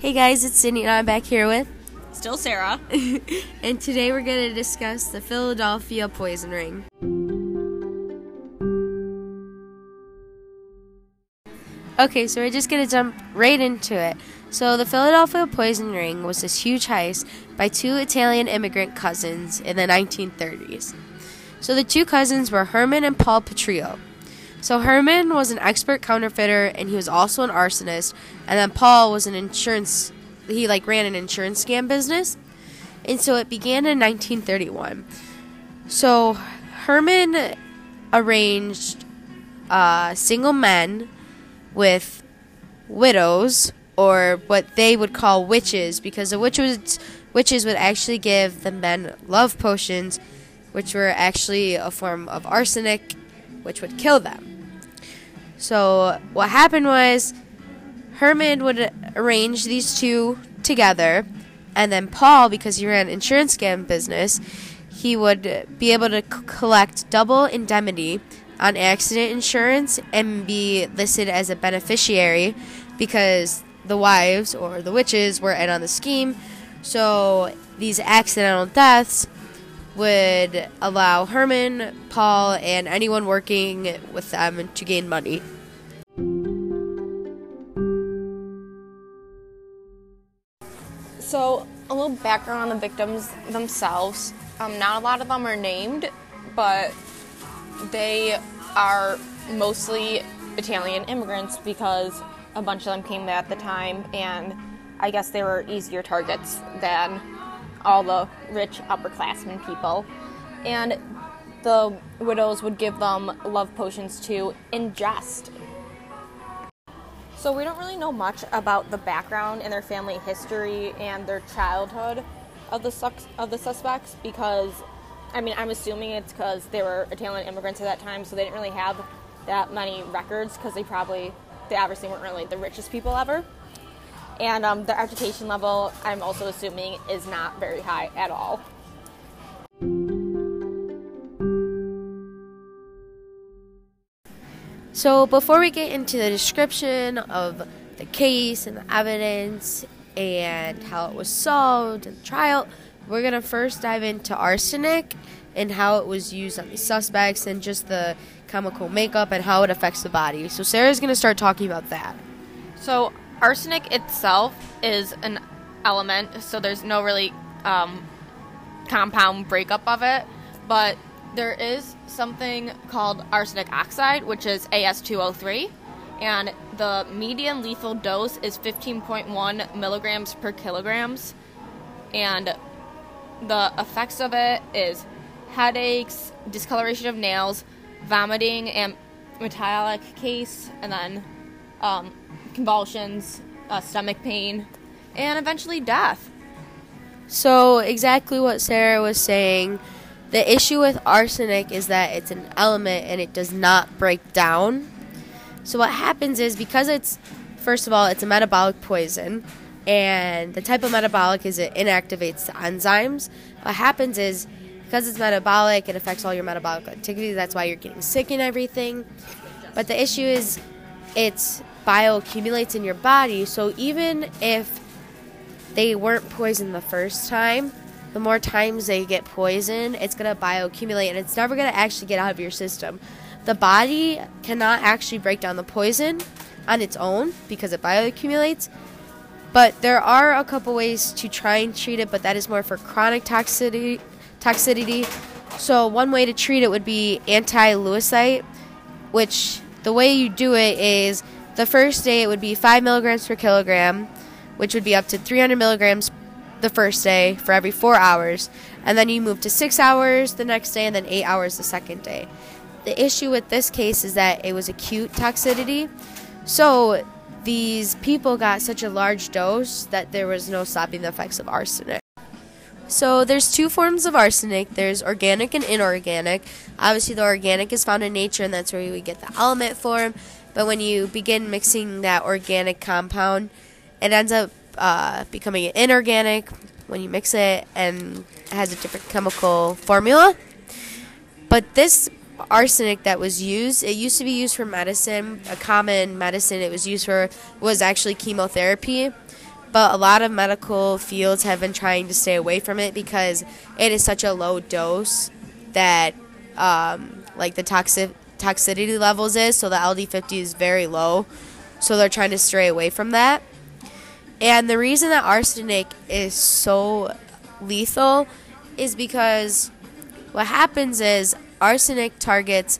Hey guys, it's Sydney and I'm back here with. Still Sarah. and today we're going to discuss the Philadelphia poison ring. Okay, so we're just going to jump right into it. So, the Philadelphia poison ring was this huge heist by two Italian immigrant cousins in the 1930s. So, the two cousins were Herman and Paul Petrillo. So Herman was an expert counterfeiter and he was also an arsonist. And then Paul was an insurance he like ran an insurance scam business. And so it began in 1931. So Herman arranged uh, single men with widows or what they would call witches because the witches witches would actually give the men love potions which were actually a form of arsenic which would kill them. So what happened was Herman would arrange these two together, and then Paul, because he ran insurance scam business, he would be able to c- collect double indemnity on accident insurance and be listed as a beneficiary because the wives or the witches were in on the scheme. So these accidental deaths would allow Herman, Paul, and anyone working with them to gain money. So, a little background on the victims themselves. Um, not a lot of them are named, but they are mostly Italian immigrants because a bunch of them came there at the time, and I guess they were easier targets than all the rich upperclassmen people. And the widows would give them love potions to ingest. So we don't really know much about the background and their family history and their childhood of the of the suspects because I mean I'm assuming it's because they were Italian immigrants at that time, so they didn't really have that many records because they probably they obviously weren't really the richest people ever. And um, their education level, I'm also assuming, is not very high at all. So, before we get into the description of the case and the evidence and how it was solved and the trial, we're going to first dive into arsenic and how it was used on these suspects and just the chemical makeup and how it affects the body. So, Sarah's going to start talking about that. So, arsenic itself is an element, so there's no really um, compound breakup of it, but there is something called arsenic oxide, which is As2O3, and the median lethal dose is 15.1 milligrams per kilograms, and the effects of it is headaches, discoloration of nails, vomiting, and metallic case, and then um, convulsions, uh, stomach pain, and eventually death. So, exactly what Sarah was saying the issue with arsenic is that it's an element and it does not break down. So what happens is because it's first of all it's a metabolic poison and the type of metabolic is it inactivates the enzymes. What happens is because it's metabolic it affects all your metabolic activity that's why you're getting sick and everything. But the issue is it's bioaccumulates in your body so even if they weren't poisoned the first time the more times they get poisoned, it's going to bioaccumulate and it's never going to actually get out of your system. The body cannot actually break down the poison on its own because it bioaccumulates. But there are a couple ways to try and treat it, but that is more for chronic toxicity. toxicity. So one way to treat it would be anti-lewisite, which the way you do it is the first day it would be 5 milligrams per kilogram, which would be up to 300 milligrams the first day for every four hours, and then you move to six hours the next day, and then eight hours the second day. The issue with this case is that it was acute toxicity, so these people got such a large dose that there was no stopping the effects of arsenic. So there's two forms of arsenic. There's organic and inorganic. Obviously, the organic is found in nature, and that's where we get the element form. But when you begin mixing that organic compound, it ends up uh, becoming inorganic when you mix it and has a different chemical formula. But this arsenic that was used, it used to be used for medicine. A common medicine it was used for was actually chemotherapy. but a lot of medical fields have been trying to stay away from it because it is such a low dose that um, like the toxic toxicity levels is so the LD50 is very low. So they're trying to stray away from that. And the reason that arsenic is so lethal is because what happens is arsenic targets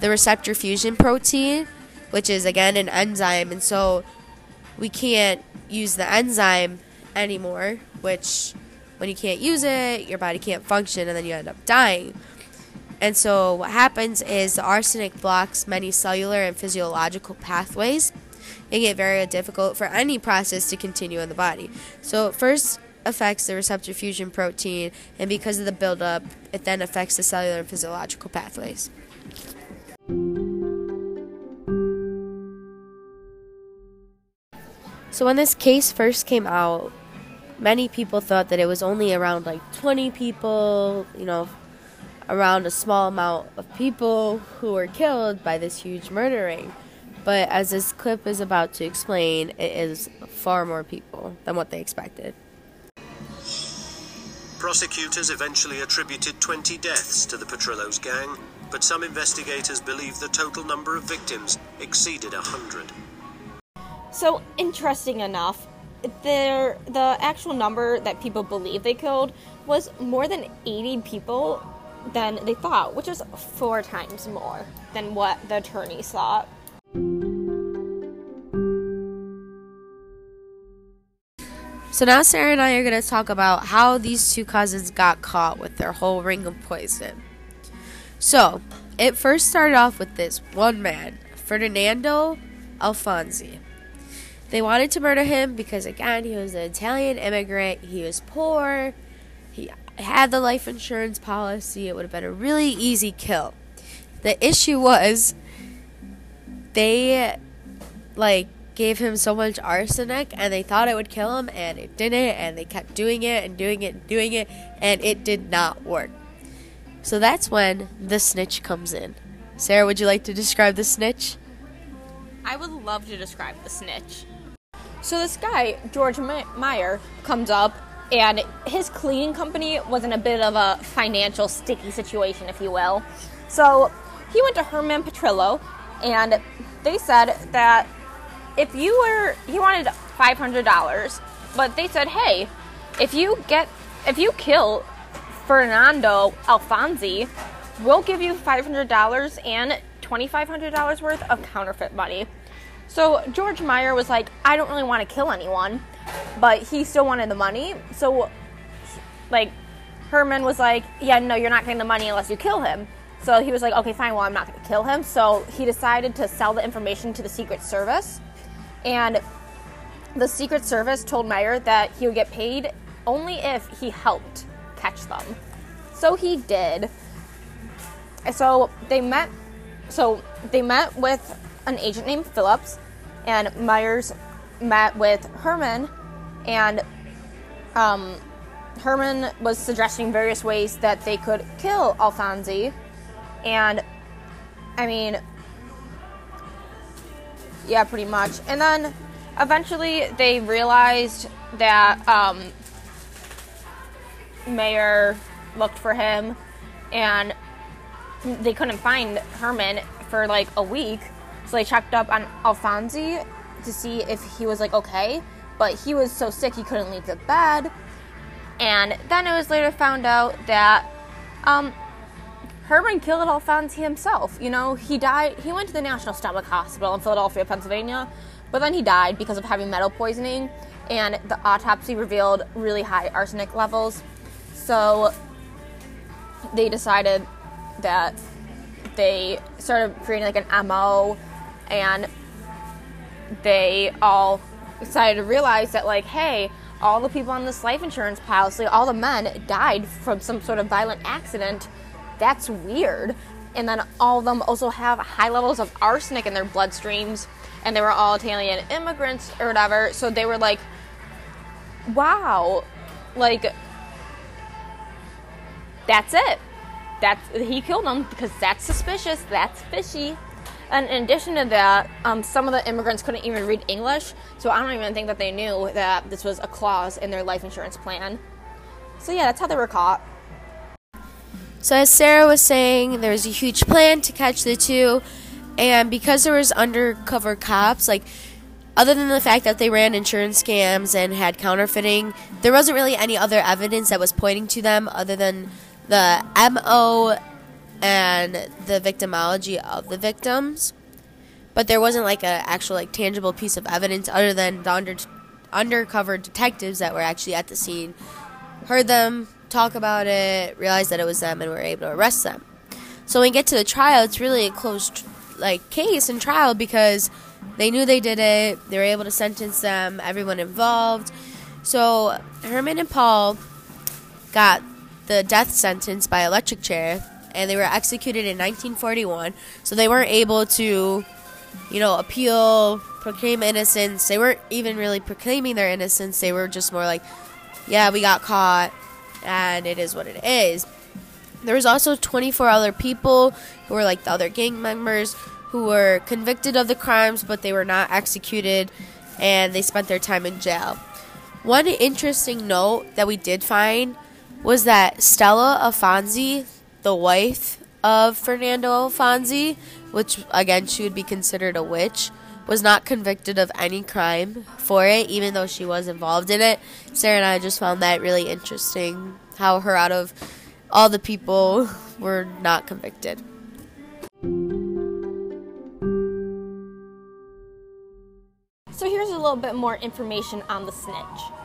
the receptor fusion protein which is again an enzyme. And so we can't use the enzyme anymore, which when you can't use it, your body can't function and then you end up dying. And so what happens is the arsenic blocks many cellular and physiological pathways, making it very difficult for any process to continue in the body. So it first affects the receptor fusion protein, and because of the buildup, it then affects the cellular and physiological pathways. So when this case first came out, many people thought that it was only around like 20 people, you know, around a small amount of people who were killed by this huge murdering. But as this clip is about to explain, it is far more people than what they expected. Prosecutors eventually attributed 20 deaths to the Petrillo's gang, but some investigators believe the total number of victims exceeded 100. So interesting enough, there the actual number that people believe they killed was more than 80 people than they thought, which is four times more than what the attorneys thought. So now Sarah and I are going to talk about how these two cousins got caught with their whole ring of poison. So, it first started off with this one man, Ferdinando Alfonsi. They wanted to murder him because, again, he was an Italian immigrant. He was poor. He had the life insurance policy. It would have been a really easy kill. The issue was they, like, gave him so much arsenic and they thought it would kill him and it didn't and they kept doing it and doing it and doing it and it did not work. So that's when the snitch comes in. Sarah, would you like to describe the snitch? I would love to describe the snitch. So this guy, George Meyer, comes up, and his cleaning company was in a bit of a financial sticky situation, if you will. So he went to Herman Petrillo, and they said that if you were, he wanted five hundred dollars, but they said, hey, if you get, if you kill Fernando Alfonsi, we'll give you five hundred dollars and twenty five hundred dollars worth of counterfeit money. So George Meyer was like, I don't really want to kill anyone, but he still wanted the money. So, like, Herman was like, Yeah, no, you're not getting the money unless you kill him. So he was like, Okay, fine, well, I'm not going to kill him. So he decided to sell the information to the Secret Service. And the Secret Service told Meyer that he would get paid only if he helped catch them. So he did. So they met. So they met with an agent named Phillips, and Myers met with Herman, and um, Herman was suggesting various ways that they could kill Alfonsi, and I mean, yeah, pretty much. And then eventually they realized that um, Meyer looked for him, and they couldn't find Herman for like a week. So they checked up on Alfonsi to see if he was like okay, but he was so sick he couldn't leave the bed. And then it was later found out that um, Herman killed Alfonsi himself. You know, he died. He went to the National Stomach Hospital in Philadelphia, Pennsylvania, but then he died because of heavy metal poisoning, and the autopsy revealed really high arsenic levels. So they decided that they started creating like an MO and they all decided to realize that like hey all the people on this life insurance policy all the men died from some sort of violent accident. That's weird. And then all of them also have high levels of arsenic in their bloodstreams. And they were all italian immigrants or whatever. So they were like wow like that's it. That's he killed them because that's suspicious. That's fishy And in addition to that, um, some of the immigrants couldn't even read English, so I don't even think that they knew that this was a clause in their life insurance plan. So yeah, that's how they were caught. So as Sarah was saying, there was a huge plan to catch the two, and because there was undercover cops, like other than the fact that they ran insurance scams and had counterfeiting, there wasn't really any other evidence that was pointing to them other than the MO and the victimology of the victims. But there wasn't like an actual like tangible piece of evidence other than the under, undercover detectives that were actually at the scene heard them talk about it, realized that it was them, and were able to arrest them. So when we get to the trial, it's really a closed like case and trial because they knew they did it. They were able to sentence them, everyone involved. So Herman and Paul got the death sentence by electric chair and they were executed in 1941. So they weren't able to, you know, appeal, proclaim innocence. They weren't even really proclaiming their innocence. They were just more like, yeah, we got caught, and it is what it is. There was also 24 other people who were like the other gang members who were convicted of the crimes, but they were not executed, and they spent their time in jail. One interesting note that we did find was that Stella Alfonsi, the wife of Fernando Alfonsi, which again she would be considered a witch, was not convicted of any crime for it, even though she was involved in it. Sarah and I just found that really interesting how her out of all the people were not convicted. So here's a little bit more information on the snitch.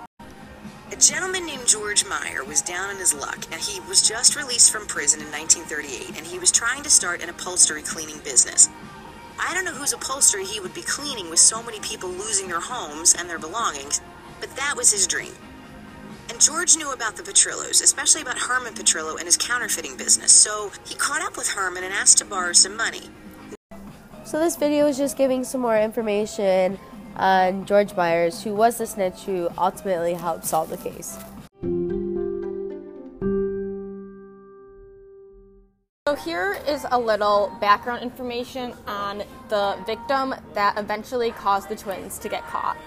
A gentleman named George Meyer was down on his luck. and he was just released from prison in 1938, and he was trying to start an upholstery cleaning business. I don't know whose upholstery he would be cleaning with so many people losing their homes and their belongings, but that was his dream. And George knew about the Petrillos, especially about Herman Petrillo and his counterfeiting business, so he caught up with Herman and asked to borrow some money. So this video is just giving some more information Uh, on George Myers, who was the snitch who ultimately helped solve the case. So here is a little background information on the victim that eventually caused the twins to get caught.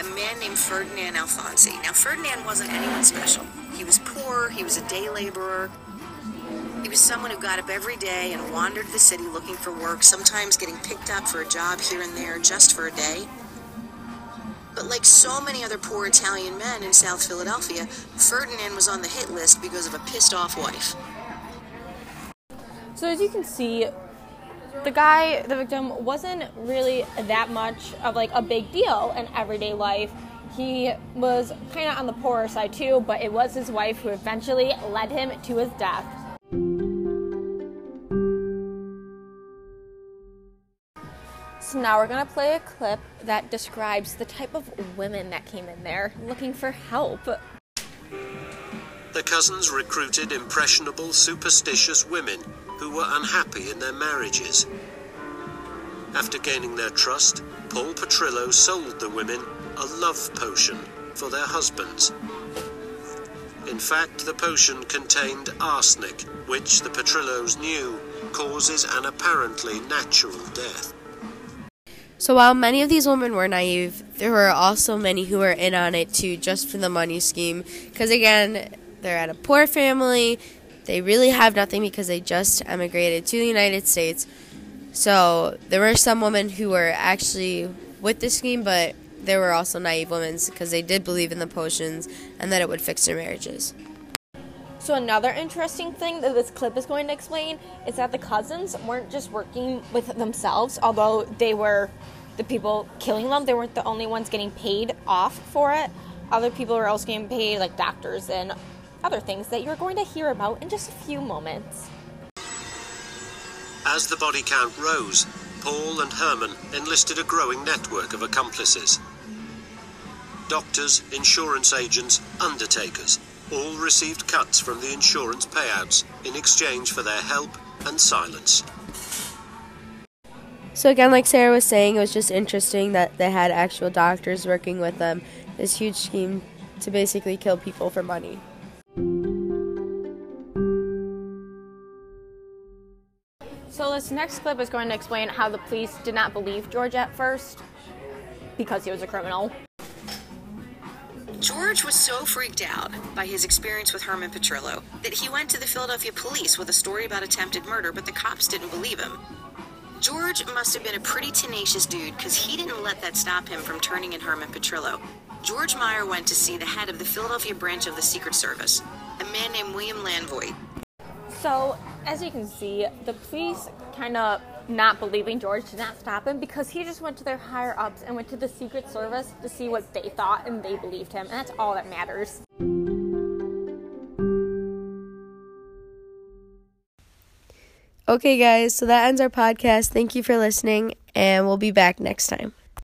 A man named Ferdinand Alfonsi. Now, Ferdinand wasn't anyone special. He was poor, he was a day laborer, he was someone who got up every day and wandered the city looking for work, sometimes getting picked up for a job here and there just for a day. But like so many other poor Italian men in South Philadelphia, Ferdinand was on the hit list because of a pissed off wife. So as you can see, the guy, the victim, wasn't really that much of like a big deal in everyday life. He was kind of on the poorer side too, but it was his wife who eventually led him to his death. Now we're gonna play a clip that describes the type of women that came in there looking for help. The cousins recruited impressionable, superstitious women who were unhappy in their marriages. After gaining their trust, Paul Petrillo sold the women a love potion for their husbands. In fact, the potion contained arsenic, which the Petrillos knew causes an apparently natural death. So while many of these women were naive, there were also many who were in on it too, just for the money scheme. Because again, they're at a poor family, they really have nothing because they just emigrated to the United States. So there were some women who were actually with the scheme, but there were also naive women because they did believe in the potions and that it would fix their marriages. So another interesting thing that this clip is going to explain is that the cousins weren't just working with themselves, although they were the people killing them. They weren't the only ones getting paid off for it. Other people were also getting paid, like doctors and other things that you're going to hear about in just a few moments. As the body count rose, Paul and Herman enlisted a growing network of accomplices. Doctors, insurance agents, undertakers all received cuts from the insurance payouts in exchange for their help and silence. So again, like Sarah was saying, it was just interesting that they had actual doctors working with them. This huge scheme to basically kill people for money. So this next clip is going to explain how the police did not believe George at first because he was a criminal. George was so freaked out by his experience with Herman Petrillo that he went to the Philadelphia police with a story about attempted murder, but the cops didn't believe him. George must have been a pretty tenacious dude because he didn't let that stop him from turning in Herman Petrillo. George Meyer went to see the head of the Philadelphia branch of the Secret Service, a man named William Lanvoy. So, as you can see, the police kind of not believing George did not stop him because he just went to their higher ups and went to the Secret Service to see what they thought and they believed him. And that's all that matters. Okay, guys, so that ends our podcast. Thank you for listening, and we'll be back next time.